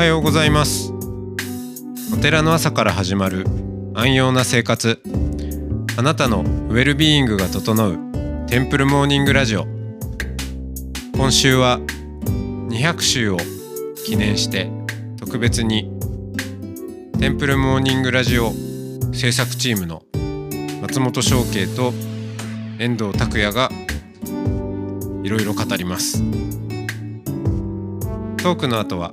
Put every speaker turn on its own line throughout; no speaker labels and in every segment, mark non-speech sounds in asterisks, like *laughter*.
はようございます。お寺の朝から始まる安養な生活。あなたのウェルビーイングが整うテンプルモーニングラジオ。今週は200週を記念して特別にテンプルモーニングラジオ制作チームの松本翔慶と遠藤拓也がいろいろ語ります。トークの後は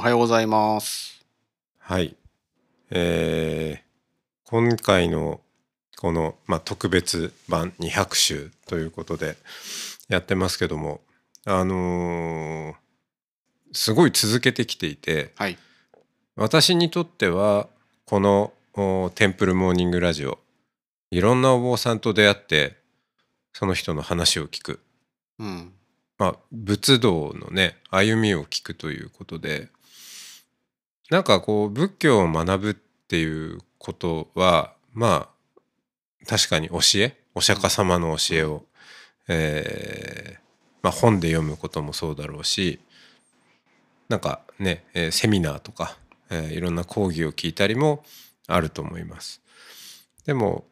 おはようございます。
はい。えー今回のこの、まあ、特別版200週ということでやってますけども、あのーすごい続けてきていて、
はい。
私にとってはこのおテンプルモーニングラジオ、いろんなお坊さんと出会って、その人の話を聞く。
うん。
まあ、仏道のね歩みを聞くということでなんかこう仏教を学ぶっていうことはまあ確かに教えお釈迦様の教えを、えーまあ、本で読むこともそうだろうしなんかね、えーセミナーとか、えーいろんな講義を聞いたりもあると思います。でも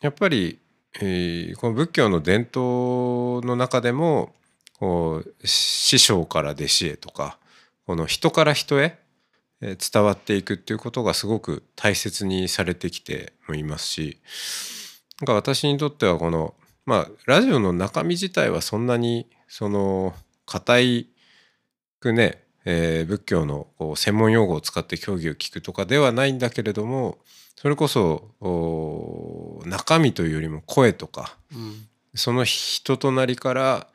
やっぱり、えーこの仏教の伝統の中でもこう師匠から弟子へとかこの人から人へえー伝わっていくっていうことがすごく大切にされてきてもいますしなんか私にとってはこのまあラジオの中身自体はそんなにその固いくね、えー仏教のこう専門用語を使って教義を聞くとかではないんだけれどもそれこそお中身というよりも声とか
うん。
その人となりから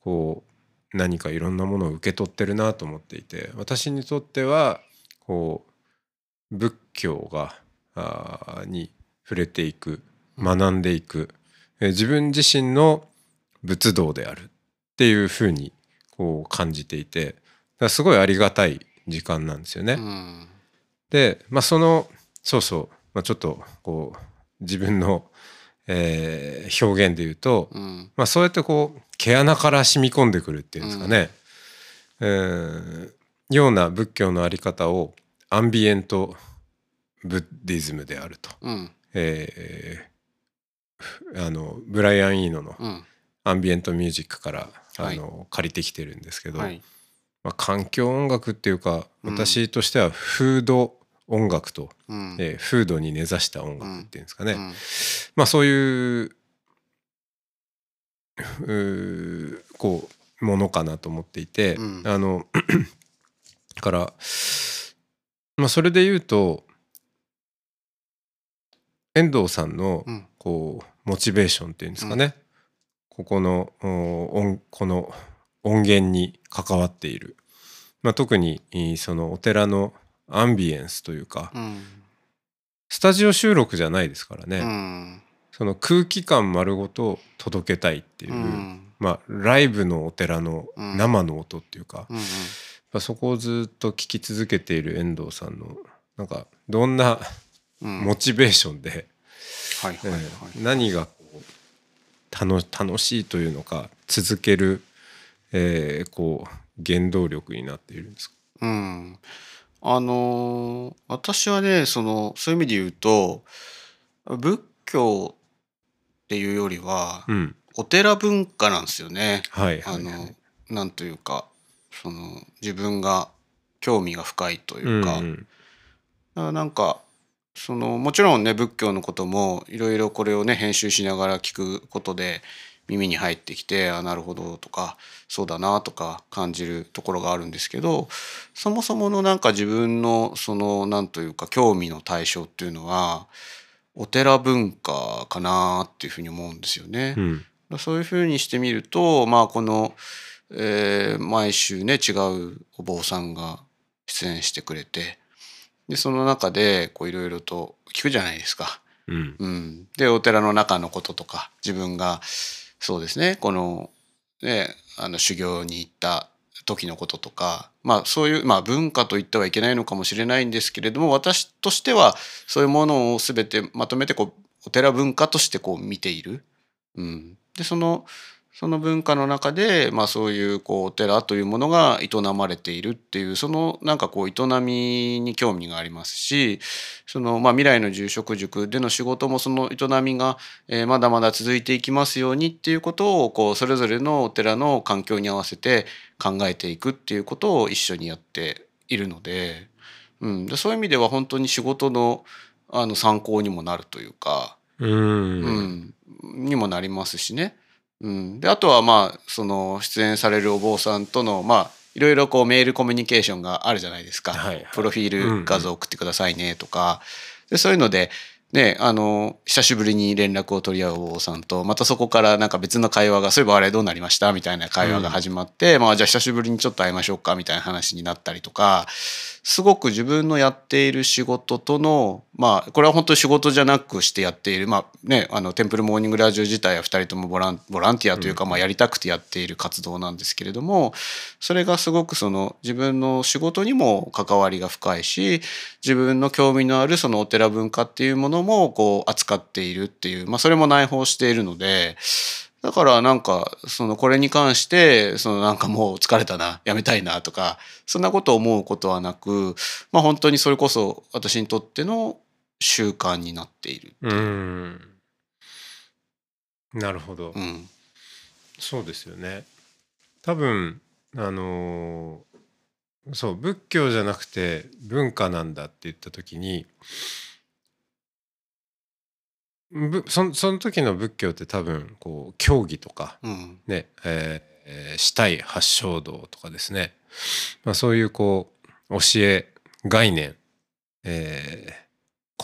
こう何かいろんなものを受け取ってるなと思っていて私にとってはこう仏教があーに触れていく学んでいく、えー自分自身の仏道であるっていうふうにこう感じていてすごいありがたい時間なんですよね。
うん。
で、まあ、そのそうそう、まあ、ちょっとこう自分の、えー表現で言うと、
うん。
まあ、そうやってこう毛穴から染み込んでくるっていうんですかね、えーような仏教のあり方をアンビエントブッディズムであると、
うん。
えーあのブライアン・イーノの
うん。
アンビエントミュージックからあ
はい
の、借りてきてるんですけど、
はい。
まあ、環境音楽っていうか
うん
私としてはフード音楽と、
うん。
えーフードに根ざした音楽っていうんですかね、
うん
まあそういううーこうものかなと思っていて、
うん
あのだから、まあ、それで言うと遠藤さんの
うん。
こうモチベーションっていうんですかね、ここのお音この音源に関わっている、まあ、特にそのお寺のアンビエンスというか、
うん。
スタジオ収録じゃないですからね、
うん。
その空気感丸ごと届けたいっていう、
うん。
まあライブのお寺の
うん
生の音っていうか、
うん。
まあそこをずっと聞き続けている遠藤さんのなんかどんな
うん。
モチベーションで、何が楽楽しいというのか続ける、えーこう原動力になっているんですか？
うん。あのー私はね、その、そういう意味で言うと、仏教っていうよりは、
うん
お寺文化なんですよね。
はいはい
あの、なんというか、その、自分が興味が深いというか、
うんうん。
だからなんかそのもちろんね仏教のこともいろいろこれをね編集しながら聞くことで耳に入ってきてあなるほどとかそうだなとか感じるところがあるんですけどそもそものなんか自分のそのなんというか興味の対象っていうのはお寺文化かなっていうふうに思うんですよね。
うん。
そういうふうにしてみるとまあこの、えー毎週ね違うお坊さんが出演してくれてでその中でこういろいろと聞くじゃないですか。
うん
うん、でお寺の中のこととか自分がそうですねこの,、ね、あの修行に行った時のこととか、まあ、そういう、まあ、文化と言ってはいけないのかもしれないんですけれども私としてはそういうものを全てまとめてこうお寺文化としてこう見ている。うん、でそのその文化の中で、まあ、そういうこうお寺というものが営まれているっていうそのなんかこう営みに興味がありますしその、まあ、未来の住職塾での仕事もその営みが、えーまだまだ続いていきますようにっていうことをこうそれぞれのお寺の環境に合わせて考えていくっていうことを一緒にやっているので,、うん、でそういう意味では本当に仕事のあの参考にもなるというか。
うん
うん、にもなりますしね。うん、であとはまあその出演されるお坊さんとのまあいろいろこうメールコミュニケーションがあるじゃないですか。
はいはい。
プロフィール画像送ってくださいねとか、でそういうのでねあの久しぶりに連絡を取り合うお坊さんとまたそこからなんか別の会話がそういえばあれどうなりました？みたいな会話が始まって、まあじゃあ久しぶりにちょっと会いましょうか？みたいな話になったりとかすごく自分のやっている仕事とのまあこれは本当に仕事じゃなくしてやっているまあねあのテンプルモーニングラジオ自体は2人ともボランボランティアというか、まあやりたくてやっている活動なんですけれどもそれがすごくその自分の仕事にも関わりが深いし自分の興味のあるそのお寺文化っていうものもこう扱っているっていう、まあ、それも内包しているのでだからなんかそのこれに関してそのなんかもう疲れたなやめたいなとかそんなことを思うことはなくまあ本当にそれこそ私にとっての習慣になっている。
うん。なるほど、
うん。
そうですよね。多分あのーそう仏教じゃなくて文化なんだって言った時にぶそその時の仏教って多分こう教義とか
うん。
ねえーえー死体八正道とかですね、まあ、そういうこう教え概念、えー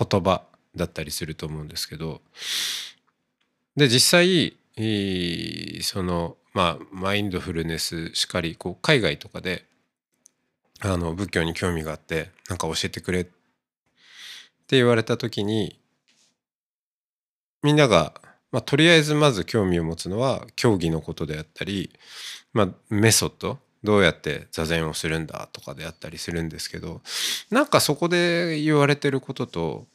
言葉だったりすると思うんですけど。で実際そのまあマインドフルネスしかりこう海外とかであの仏教に興味があってなんか教えてくれって言われた時にみんなが、まあ、とりあえずまず興味を持つのは競技のことであったり、まあ、メソッドどうやって座禅をするんだとかであったりするんですけどなんかそこで言われてることと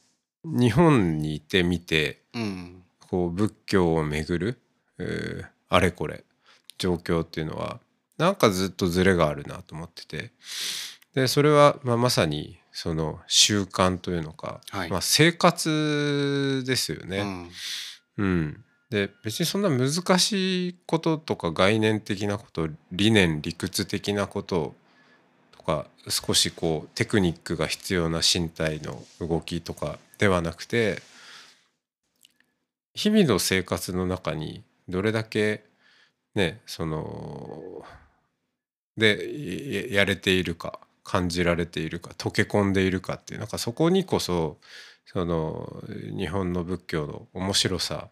日本にいてみて
うん。
こう仏教をめぐる、えーあれこれ状況っていうのはなんかずっとズレがあるなと思っててでそれは、まあ、まさにその習慣というのか、
はい。
まあ、生活ですよね。
うん。
うん、で別にそんな難しいこととか概念的なこと理念理屈的なこととか少しこうテクニックが必要な身体の動きとかではなくて日々の生活の中にどれだけねそのでややれているか感じられているか溶け込んでいるかっていうなんかそこにこそその日本の仏教の面白さ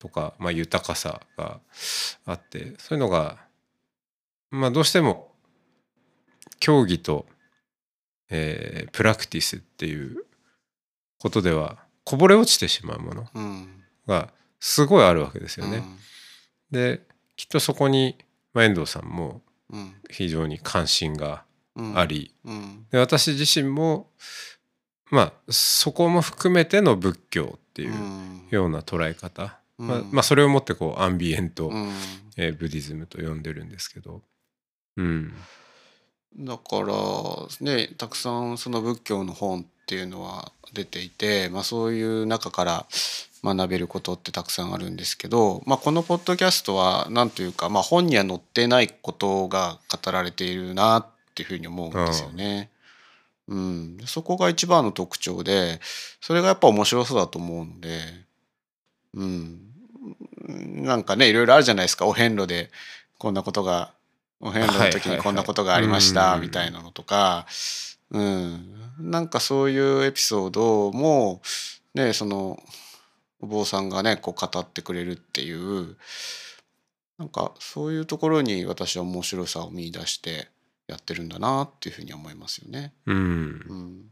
とか、まあ、豊かさがあってそういうのが、まあ、どうしても競技と、えープラクティスっていうことではこぼれ落ちてしまうもの
うん。
がすごいあるわけですよね。
うん。
できっとそこに、まあ、遠藤さんも
うん。
非常に関心が
うん
あり、
うん。
で私自身もまあそこも含めての仏教っていううん。ような捉え方、
うん。
まあ、まあそれをもってこうアンビエント、
うん。
えーブディズムと呼んでるんですけど、うん、
だからねたくさんその仏教の本っていうのは出ていて、まあ、そういう中から学べることってたくさんあるんですけど、まあ、このポッドキャストは何というか、まあ、本には載ってないことが語られているなっていうふうに思うんですよね。うん、そこが一番の特徴でそれがやっぱ面白そうだと思うので、うん、なんかねいろいろあるじゃないですか。お遍路でこんなことがお遍路の時にこんなことがありましたみたいなのとか、うん、なんかそういうエピソードもねそのお坊さんがねこう語ってくれるっていうなんかそういうところに私は面白さを見出してやってるんだなっていうふうに思いますよね。
うん。
うん、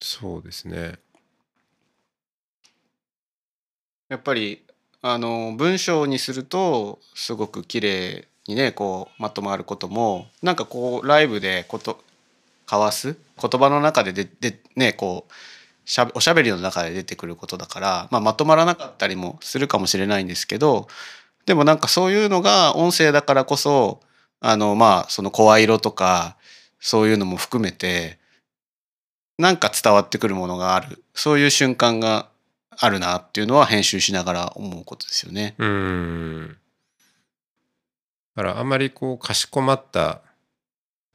そうですね。
やっぱりあの文章にするとすごく綺麗にねこうまとまることもなんかこうライブでこと交わす言葉の中でででねこうしゃべおしゃべりの中で出てくることだから、まあ、まとまらなかったりもするかもしれないんですけどでもなんかそういうのが音声だからこそあのまあその声色とかそういうのも含めてなんか伝わってくるものがある。そういう瞬間があるなっていうのは編集しながら思うことですよね。
うん。だからあんまりこうかしこまった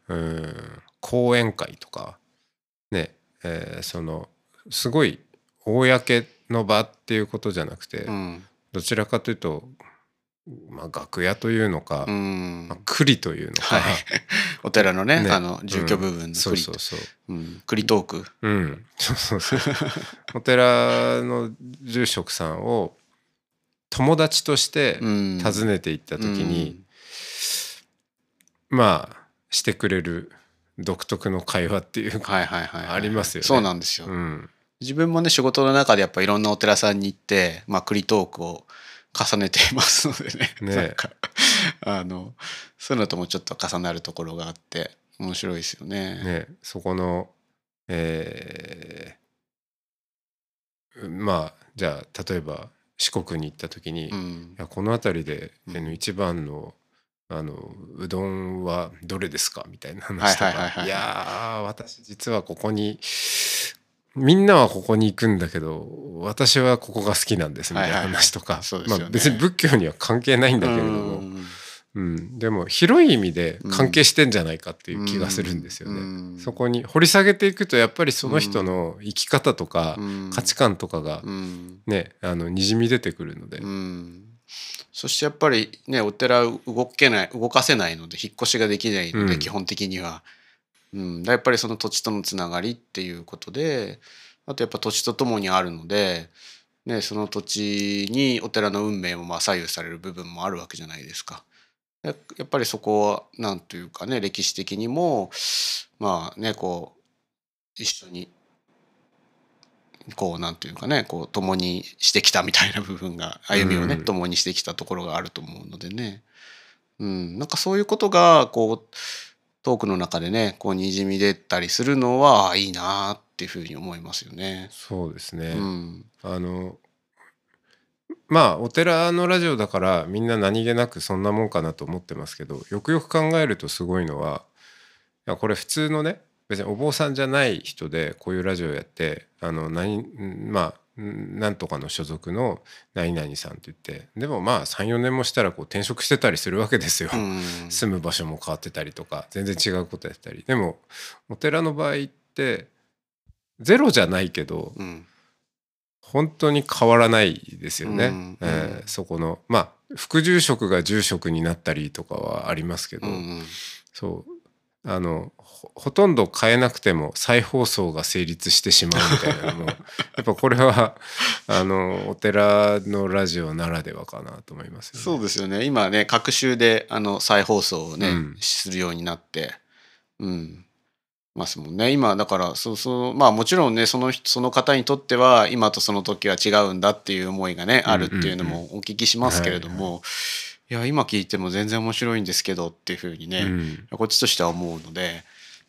うん講演会とかね、えーそのすごい公の場っていうことじゃなくて、
うん、
どちらかというと、まあ、楽屋というのか、
うん。
まあ、栗というのか、
はい、お寺のね
ね。
あの住居部分の
そう
栗,、
そうそう。
うん、栗トーク。
うん。そうそうそう。*laughs* お寺の住職さんを友達として
うん、
訪ねていった時に、まあしてくれる独特の会話っていう
うん
か、
はいはいはい、はい、
ありますよね。
そうなんですよ。
うん、
自分もね仕事の中でやっぱいろんなお寺さんに行って、まあ、栗トークを重ねていますのでね。
ね。
なんかあのそういうのともちょっと重なるところがあって面白いですよね。
ね。そこのえーまあじゃあ例えば四国に行った時に、い
うん。
やこの辺りで、
うん。
一番のあのうどんはどれですか？みたいな話と
はいはいはいはい
かいやー私実はここにみんなはここに行くんだけど私はここが好きなんですみたいな
はいはいはい。
話とか。まあ別に仏教には関係ないんだけれども、
うん。
うん、でも広い意味で関係してんじゃないかっていう気がするんですよね。
うん。
そこに掘り下げていくとやっぱりその人の生き方とか
うん。
価値観とかが
うん。
ねあのにじみ出てくるので、
うん。そしてやっぱりねお寺動けない動かせないので引っ越しができないので、
うん。
基本的には、うん、やっぱりその土地とのつながりっていうことであとやっぱ土地とともにあるので、ね、その土地にお寺の運命もまあ左右される部分もあるわけじゃないですか。ややっぱりそこはなんというかね歴史的にもまあねこう一緒にこうなんていうかねこう共にしてきたみたいな部分が歩みをね、
うん。
共にしてきたところがあると思うのでね、うん、なんかそういうことがこうトークの中でねこうにじみ出たりするのはあいいなっていうふうに思いますよね。
そうですね、
うん
あのまあお寺のラジオだからみんな何気なくそんなもんかなと思ってますけどよくよく考えるとすごいのはいやこれ普通のね別にお坊さんじゃない人でこういうラジオやってあの何んまあんなんとかの所属の何々さんって言ってでもまあ34年もしたらこう転職してたりするわけですよ。
うん。
住む場所も変わってたりとか全然違うことやったり。でもお寺の場合ってゼロじゃないけど
うん。
本当に変わらないですよね、
うん。
えーそこのまあ副住職が住職になったりとかはありますけど、
うん。
そうあのほほとんど変えなくても再放送が成立してしまうみたいな。の *laughs* もやっぱこれはあのお寺のラジオならではかなと思いますよね。
そうですよね。今ね各週であの再放送をね、
うん。
するようになってうん。ますもんね。今だからそうそうまあもちろんねその人その方にとっては今とその時は違うんだっていう思いがねあるっていうのもお聞きしますけれども、いや今聞いても全然面白いんですけどっていうふうにね、
うん。
こっちとしては思うので、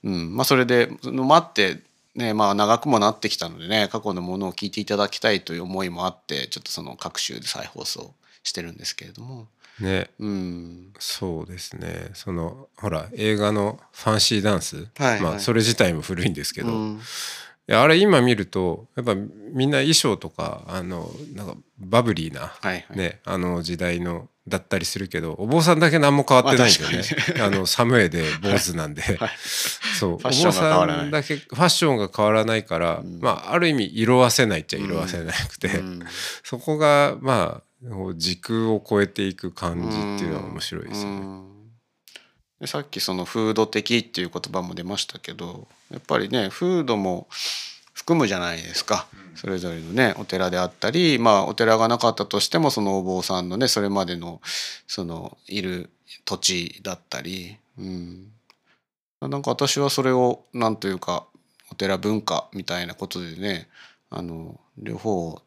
うん、まあそれで待ってねまあ長くもなってきたのでね過去のものを聞いていただきたいという思いもあってちょっとその各週で再放送してるんですけれども、
ね。
うん、
そうですね。そのほら映画の「ファンシーダンス」
はい。
まあそれ自体も古いんですけど、
うん
いやあれ今見るとやっぱみんな衣装とかあのなんかバブリーな、
はいはい
ね、あの時代のだったりするけどお坊さんだけ何も変わってないんですよね。あの寒いで坊主なんで、
はい。
そう。お坊さんだけファッションが変わらないから、
うん。
まあある意味色あせないっちゃ色あせなくて、
うん。
そこがまあ時空を超えていく感じっていうのは面白いですよね。
うんでさっきその風土的っていう言葉も出ましたけどやっぱりね風土も含むじゃないですか、それぞれのねお寺であったりまあお寺がなかったとしてもそのお坊さんのねそれまでのそのいる土地だったり、うん、なんか私はそれをなんというかお寺文化みたいなことでねあの両方を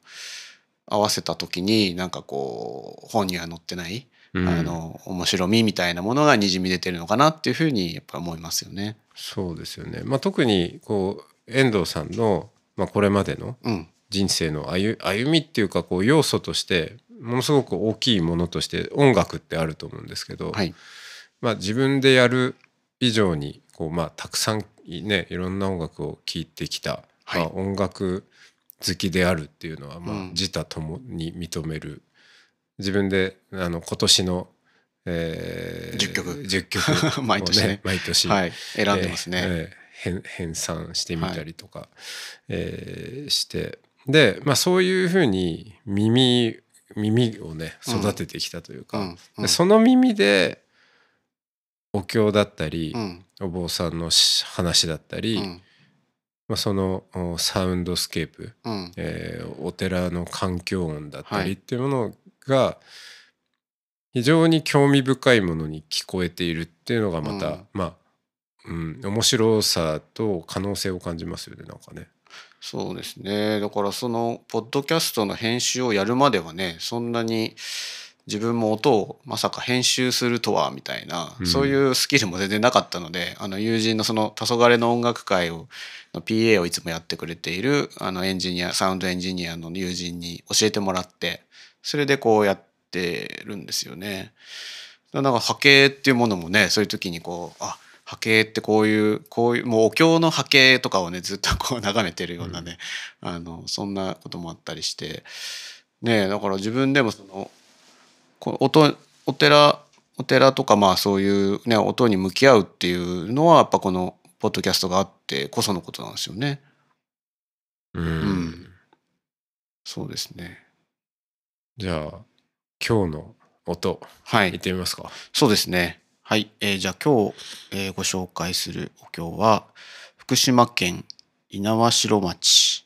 合わせた時になんかこう本には載ってない、
うん。
あの面白みみたいなものがにじみ出てるのかなっていうふうにやっぱ思いますよね。
そうですよね。まあ、特にこう遠藤さんの、まあ、これまでの
うん、
人生の歩歩みっていうかこう要素としてものすごく大きいものとして音楽ってあると思うんですけど、
はい、
まあ、自分でやる以上にこう、まあ、たくさんねいろんな音楽を聴いてきた、
はい。
まあ、音楽好きであるっていうのは、まあ
うん。
自他ともに認める自分であの今年の、えー
10曲。
10曲。を *laughs*
毎年ね。
毎年、
はい、選んでますね。
えーえー編編纂してみたりとか、えーして。で、まあ、そういうふうに耳耳をね
うん
育ててきたというか、
うん。うん。
でその耳でお経だったり、
うん。
お坊さんのし話だったり、
うん。
まあ、そのおサウンドスケープ、
うん。
えーお寺の環境音だった
はい
りっていうものが非常に興味深いものに聞こえているっていうのがまた、
うん。
まあ、うん、面白さと可能性を感じますよねなんかね。
そうですね。だからそのポッドキャストの編集をやるまではねそんなに自分も音をまさか編集するとはみたいな、
うん。
そういうスキルも全然なかったのであの友人のその「黄昏の音楽会を」の PA をいつもやってくれているあのエンジニアサウンドエンジニアの友人に教えてもらってそれでこうやってるんですよね。なんか波形っていうものもねそういう時にこうあ波形ってこういうこういうもうお経の波形とかをねずっとこう眺めてるようなね、あのそんなこともあったりしてねだから自分でもそのこう音お寺お寺とかまあそういうね音に向き合うっていうのはやっぱこのポッドキャストがあってこそのことなんですよね。
うん
んそうですね。
じゃあ今日の音
はい
いってみますか。
そうですね。はい。えーじゃあ今日、えーご紹介するお経は、福島県猪苗代町、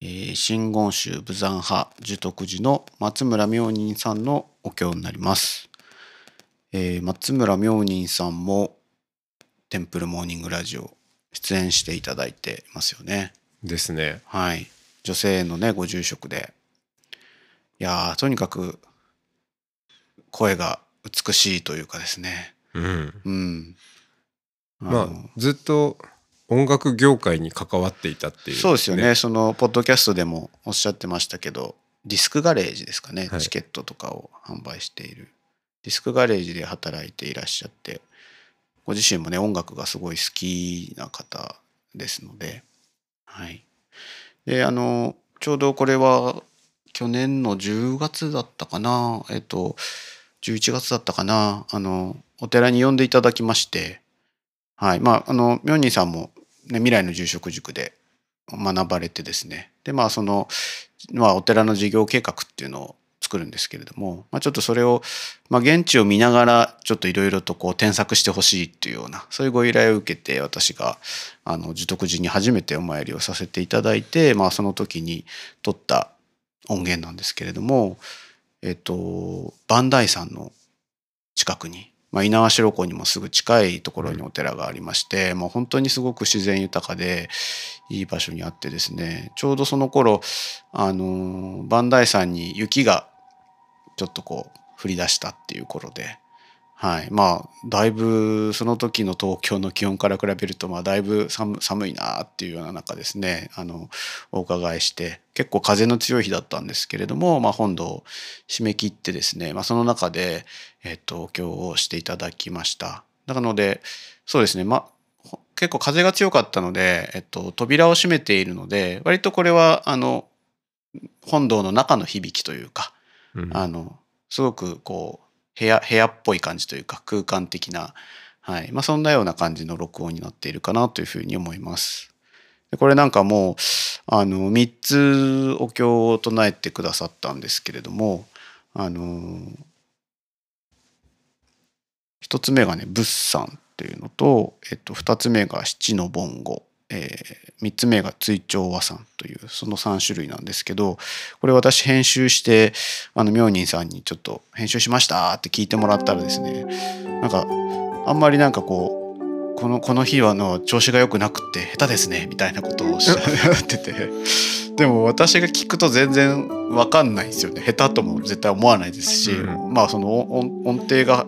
えー真言宗武山派寿徳寺の松村明人さんのお経になります。えー松村明人さんもテンプルモーニングラジオ出演していただいてますよね。
ですね。
はい。女性のね、ご住職で。いやー、とにかく声が美しいというかですね。
うん、
うん。
まあ
の。
ずっと音楽業界に関わっていたっていう、
そうですよね。そのポッドキャストでもおっしゃってましたけどディスクガレージですかね、
はい。
チケットとかを販売している。ディスクガレージで働いていらっしゃってご自身もね音楽がすごい好きな方ですので。はい。であのちょうどこれは去年の10月だったかな。えっと11月だったかな。あのお寺に呼んでいただきまして。はい。まああの明仁さんも、ね、未来の住職塾で学ばれてですね。でまあその、まあ、お寺の事業計画っていうのを作るんですけれども、まあ、ちょっとそれを、まあ、現地を見ながらちょっといろいろとこう添削してほしいっていうようなそういうご依頼を受けて私があの寿徳寺に初めてお参りをさせていただいて、まあ、その時に撮った音源なんですけれども、えっと、磐梯山の近くに、まあ、猪苗代湖にもすぐ近いところにお寺がありまして、もう本当にすごく自然豊かでいい場所にあってですねちょうどその頃あの磐梯山に雪がちょっとこう降り出したっていう頃で。はい、まあだいぶその時の東京の気温から比べるとまあだいぶ寒寒いなっていうような中ですねあのお伺いして結構風の強い日だったんですけれども、まあ、本堂を締め切ってですね、まあ、その中で、えっと、お経をしていただきました。なのでそうですね、まあ、ほ結構風が強かったので、えっと、扉を閉めているので割とこれはあの本堂の中の響きというか
うん
あのすごくこう部屋部屋っぽい感じというか空間的な、はいまあ、そんなような感じの録音になっているかなというふうに思います。でこれなんかもうあの3つお経を唱えてくださったんですけれどもあの1つ目がね「物産」っていうのと、えっと、2つ目が「七の盆語」えー、3つ目が追徴和算というその3種類なんですけどこれ私編集してあの明仁さんにちょっと編集しましたって聞いてもらったらですねなんかあんまりなんかこう
このこの日はの調子が良くなくって下手ですねみたいなことをおっしゃってて。*laughs* でも私が聞くと全然わかんないですよね。下手とも絶対思わないですし、
うん。
まあその音音程が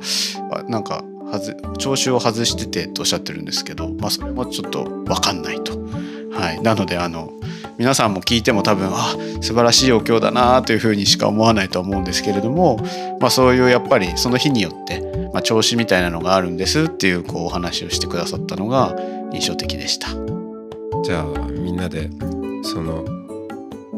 あなんかはず調子を外しててとおっしゃってるんですけど、まあ、それもちょっとわかんないと。はい、なのであの皆さんも聞いても多分あ素晴らしいお経だなというふうにしか思わないと思うんですけれども、まあ、そういうやっぱりその日によって、まあ、調子みたいなのがあるんですっていうこうお話をしてくださったのが印象的でした。
じゃあみんなでその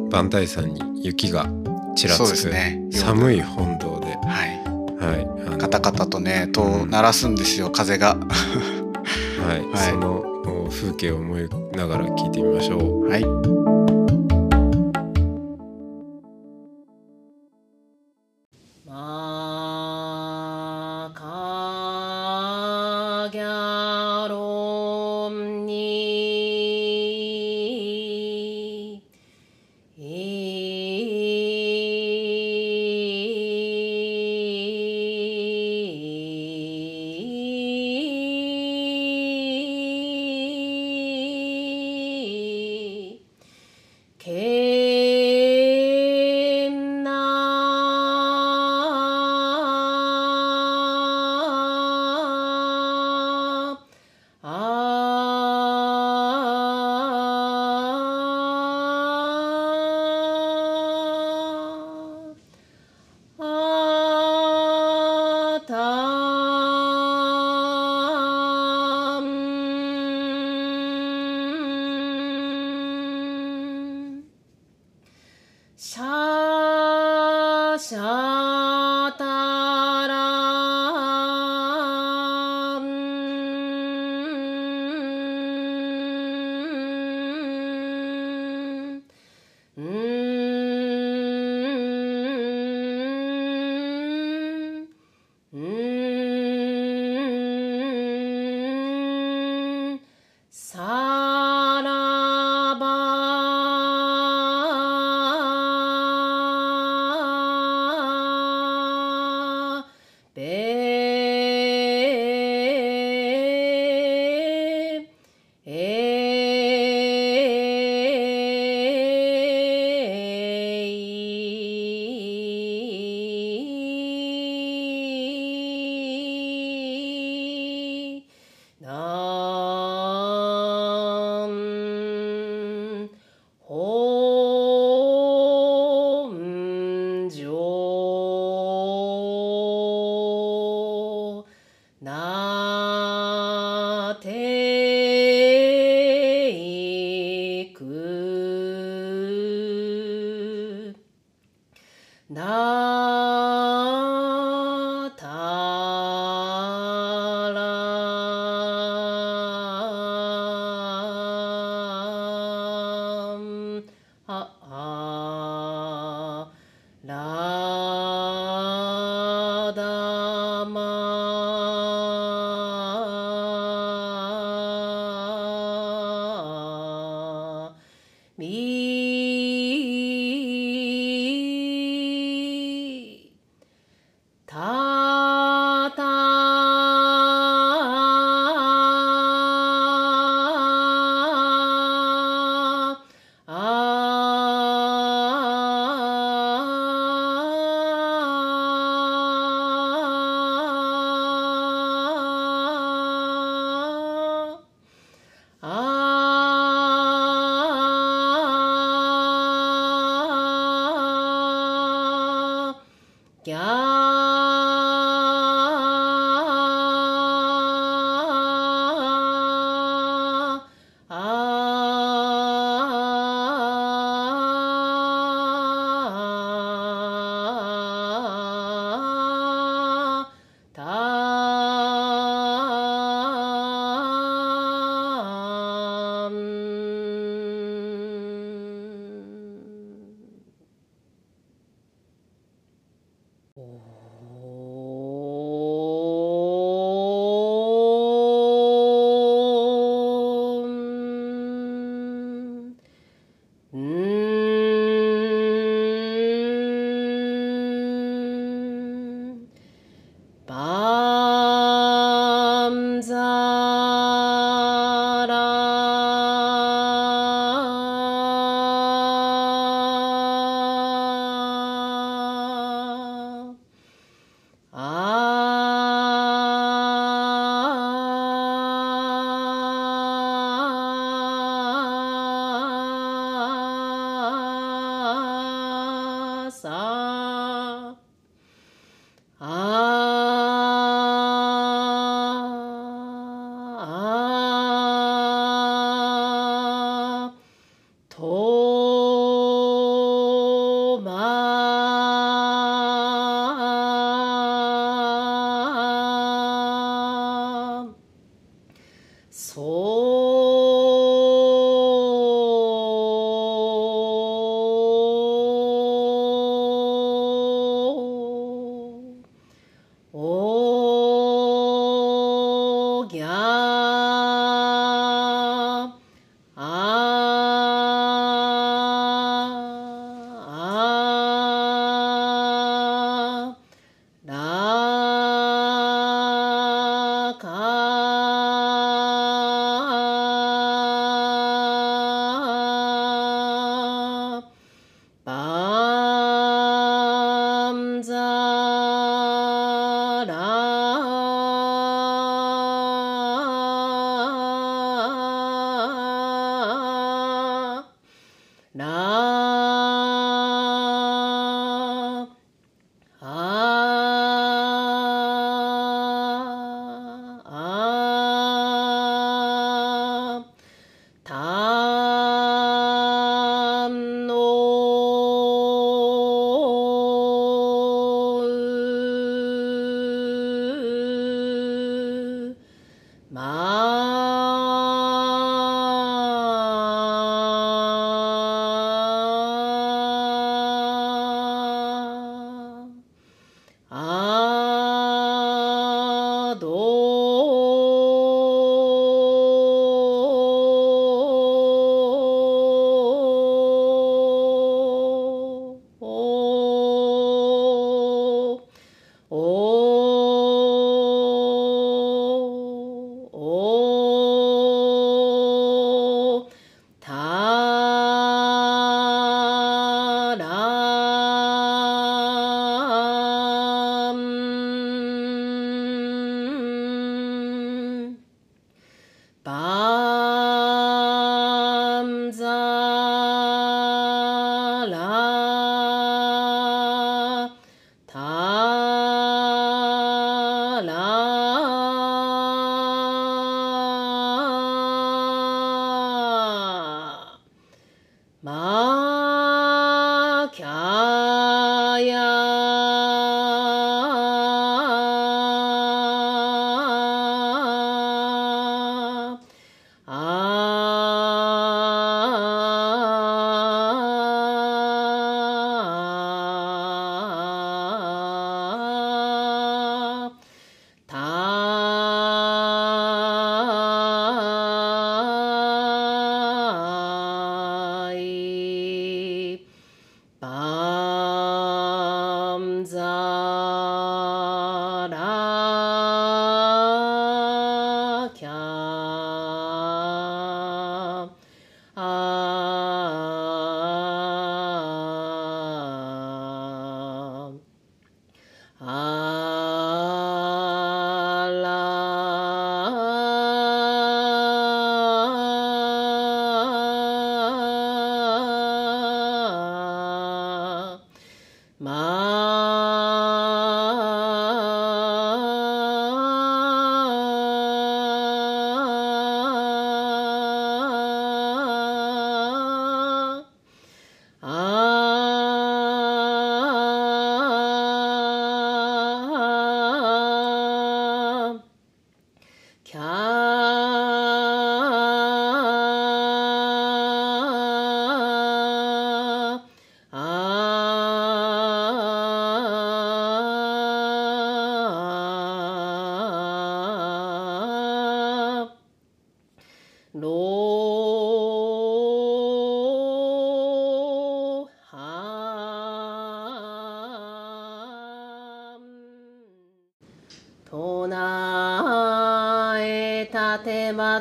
磐梯山に雪がちらつく、
ね。
寒い本堂で、
はい、
はい、
タカタとねと
うん
鳴らすんですよ風が。
はい
はい
そのお風景を思いながら聞いてみましょう。
はい、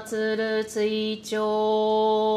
つるつる追徴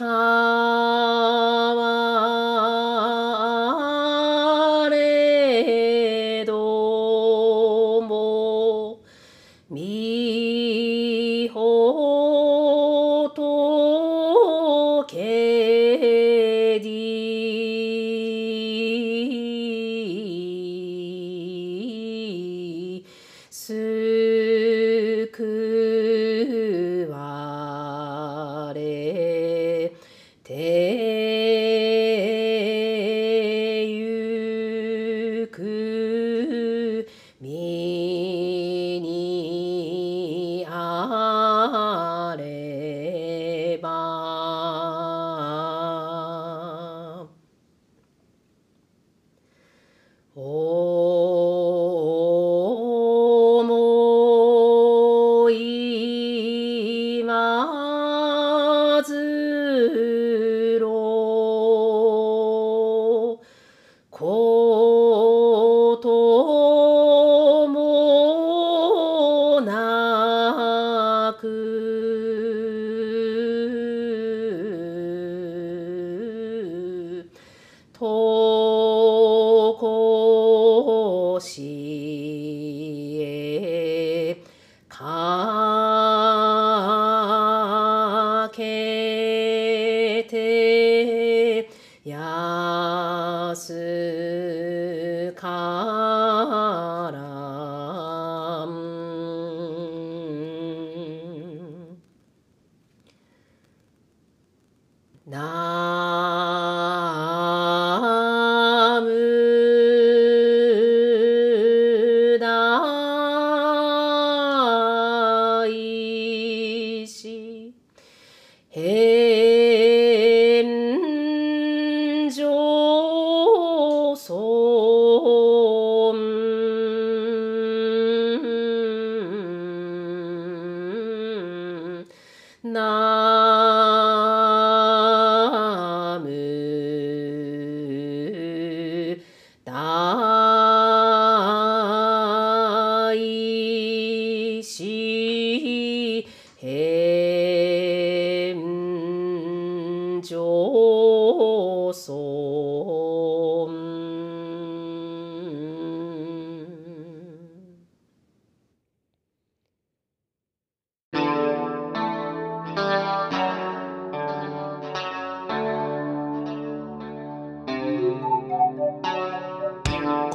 し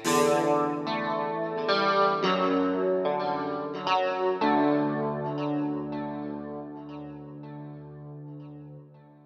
う。